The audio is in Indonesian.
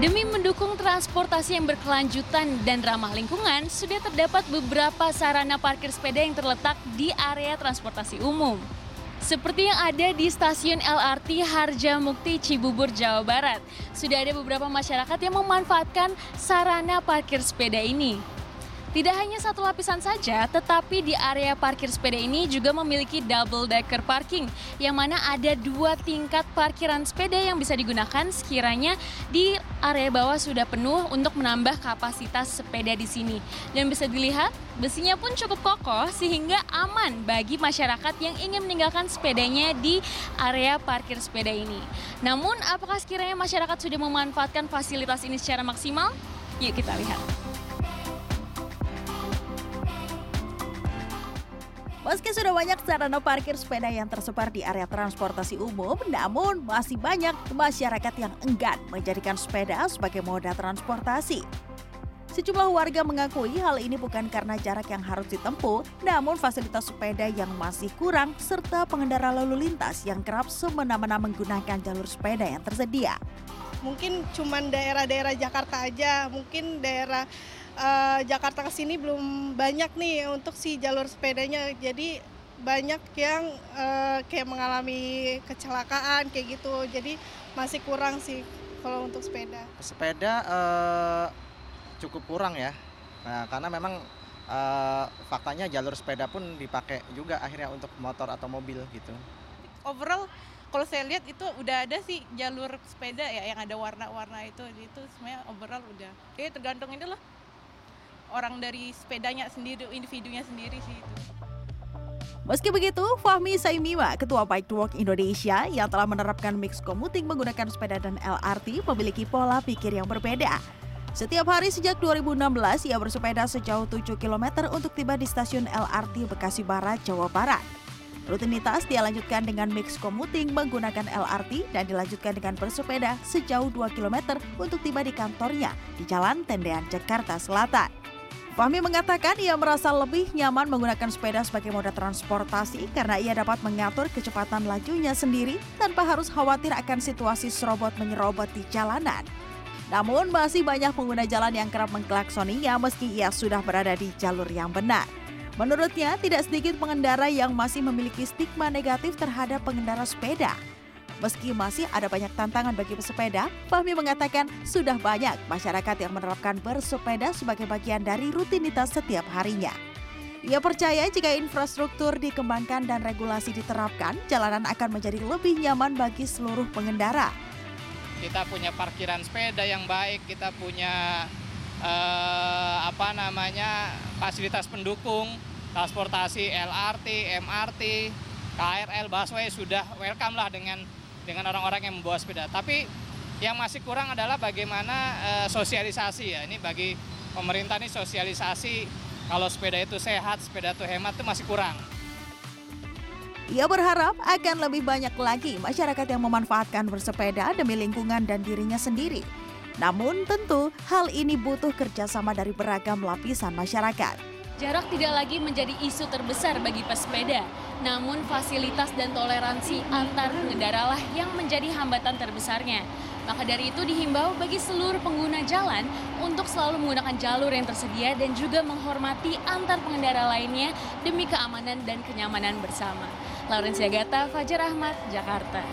Demi mendukung transportasi yang berkelanjutan dan ramah lingkungan, sudah terdapat beberapa sarana parkir sepeda yang terletak di area transportasi umum. Seperti yang ada di stasiun LRT Harjamukti Cibubur, Jawa Barat. Sudah ada beberapa masyarakat yang memanfaatkan sarana parkir sepeda ini. Tidak hanya satu lapisan saja, tetapi di area parkir sepeda ini juga memiliki double decker parking, yang mana ada dua tingkat parkiran sepeda yang bisa digunakan sekiranya di area bawah sudah penuh untuk menambah kapasitas sepeda di sini. Dan bisa dilihat, besinya pun cukup kokoh sehingga aman bagi masyarakat yang ingin meninggalkan sepedanya di area parkir sepeda ini. Namun, apakah sekiranya masyarakat sudah memanfaatkan fasilitas ini secara maksimal? Yuk kita lihat. Meski sudah banyak sarana parkir sepeda yang tersebar di area transportasi umum, namun masih banyak masyarakat yang enggan menjadikan sepeda sebagai moda transportasi. Sejumlah warga mengakui hal ini bukan karena jarak yang harus ditempuh, namun fasilitas sepeda yang masih kurang serta pengendara lalu lintas yang kerap semena-mena menggunakan jalur sepeda yang tersedia. Mungkin cuma daerah-daerah Jakarta aja, mungkin daerah uh, Jakarta ke sini belum banyak nih untuk si jalur sepedanya. Jadi banyak yang uh, kayak mengalami kecelakaan kayak gitu. Jadi masih kurang sih kalau untuk sepeda. Sepeda uh, cukup kurang ya. Nah, karena memang uh, faktanya jalur sepeda pun dipakai juga akhirnya untuk motor atau mobil gitu. Overall kalau saya lihat itu udah ada sih jalur sepeda ya yang ada warna-warna itu itu semuanya overall udah. Jadi tergantung ini loh orang dari sepedanya sendiri, individunya sendiri sih itu. Meski begitu, Fahmi Saimima, Ketua Bike to Work Indonesia yang telah menerapkan mix commuting menggunakan sepeda dan LRT memiliki pola pikir yang berbeda. Setiap hari sejak 2016, ia bersepeda sejauh 7 km untuk tiba di stasiun LRT Bekasi Barat, Jawa Barat. Rutinitas dia lanjutkan dengan mix commuting menggunakan LRT dan dilanjutkan dengan bersepeda sejauh 2 km untuk tiba di kantornya di Jalan Tendean, Jakarta Selatan. Fahmi mengatakan ia merasa lebih nyaman menggunakan sepeda sebagai moda transportasi karena ia dapat mengatur kecepatan lajunya sendiri tanpa harus khawatir akan situasi serobot menyerobot di jalanan. Namun masih banyak pengguna jalan yang kerap mengklaksoninya meski ia sudah berada di jalur yang benar. Menurutnya, tidak sedikit pengendara yang masih memiliki stigma negatif terhadap pengendara sepeda. Meski masih ada banyak tantangan bagi pesepeda, Fahmi mengatakan sudah banyak masyarakat yang menerapkan bersepeda sebagai bagian dari rutinitas setiap harinya. Ia percaya jika infrastruktur dikembangkan dan regulasi diterapkan, jalanan akan menjadi lebih nyaman bagi seluruh pengendara. Kita punya parkiran sepeda yang baik, kita punya eh, apa namanya fasilitas pendukung, transportasi LRT, MRT, KRL, busway sudah welcome lah dengan dengan orang-orang yang membawa sepeda. Tapi yang masih kurang adalah bagaimana e, sosialisasi ya. Ini bagi pemerintah ini sosialisasi kalau sepeda itu sehat, sepeda itu hemat itu masih kurang. Ia berharap akan lebih banyak lagi masyarakat yang memanfaatkan bersepeda demi lingkungan dan dirinya sendiri. Namun tentu hal ini butuh kerjasama dari beragam lapisan masyarakat. Jarak tidak lagi menjadi isu terbesar bagi pesepeda, namun fasilitas dan toleransi antar pengendara lah yang menjadi hambatan terbesarnya. Maka dari itu dihimbau bagi seluruh pengguna jalan untuk selalu menggunakan jalur yang tersedia dan juga menghormati antar pengendara lainnya demi keamanan dan kenyamanan bersama. Laurencia Gata, Fajar Ahmad, Jakarta.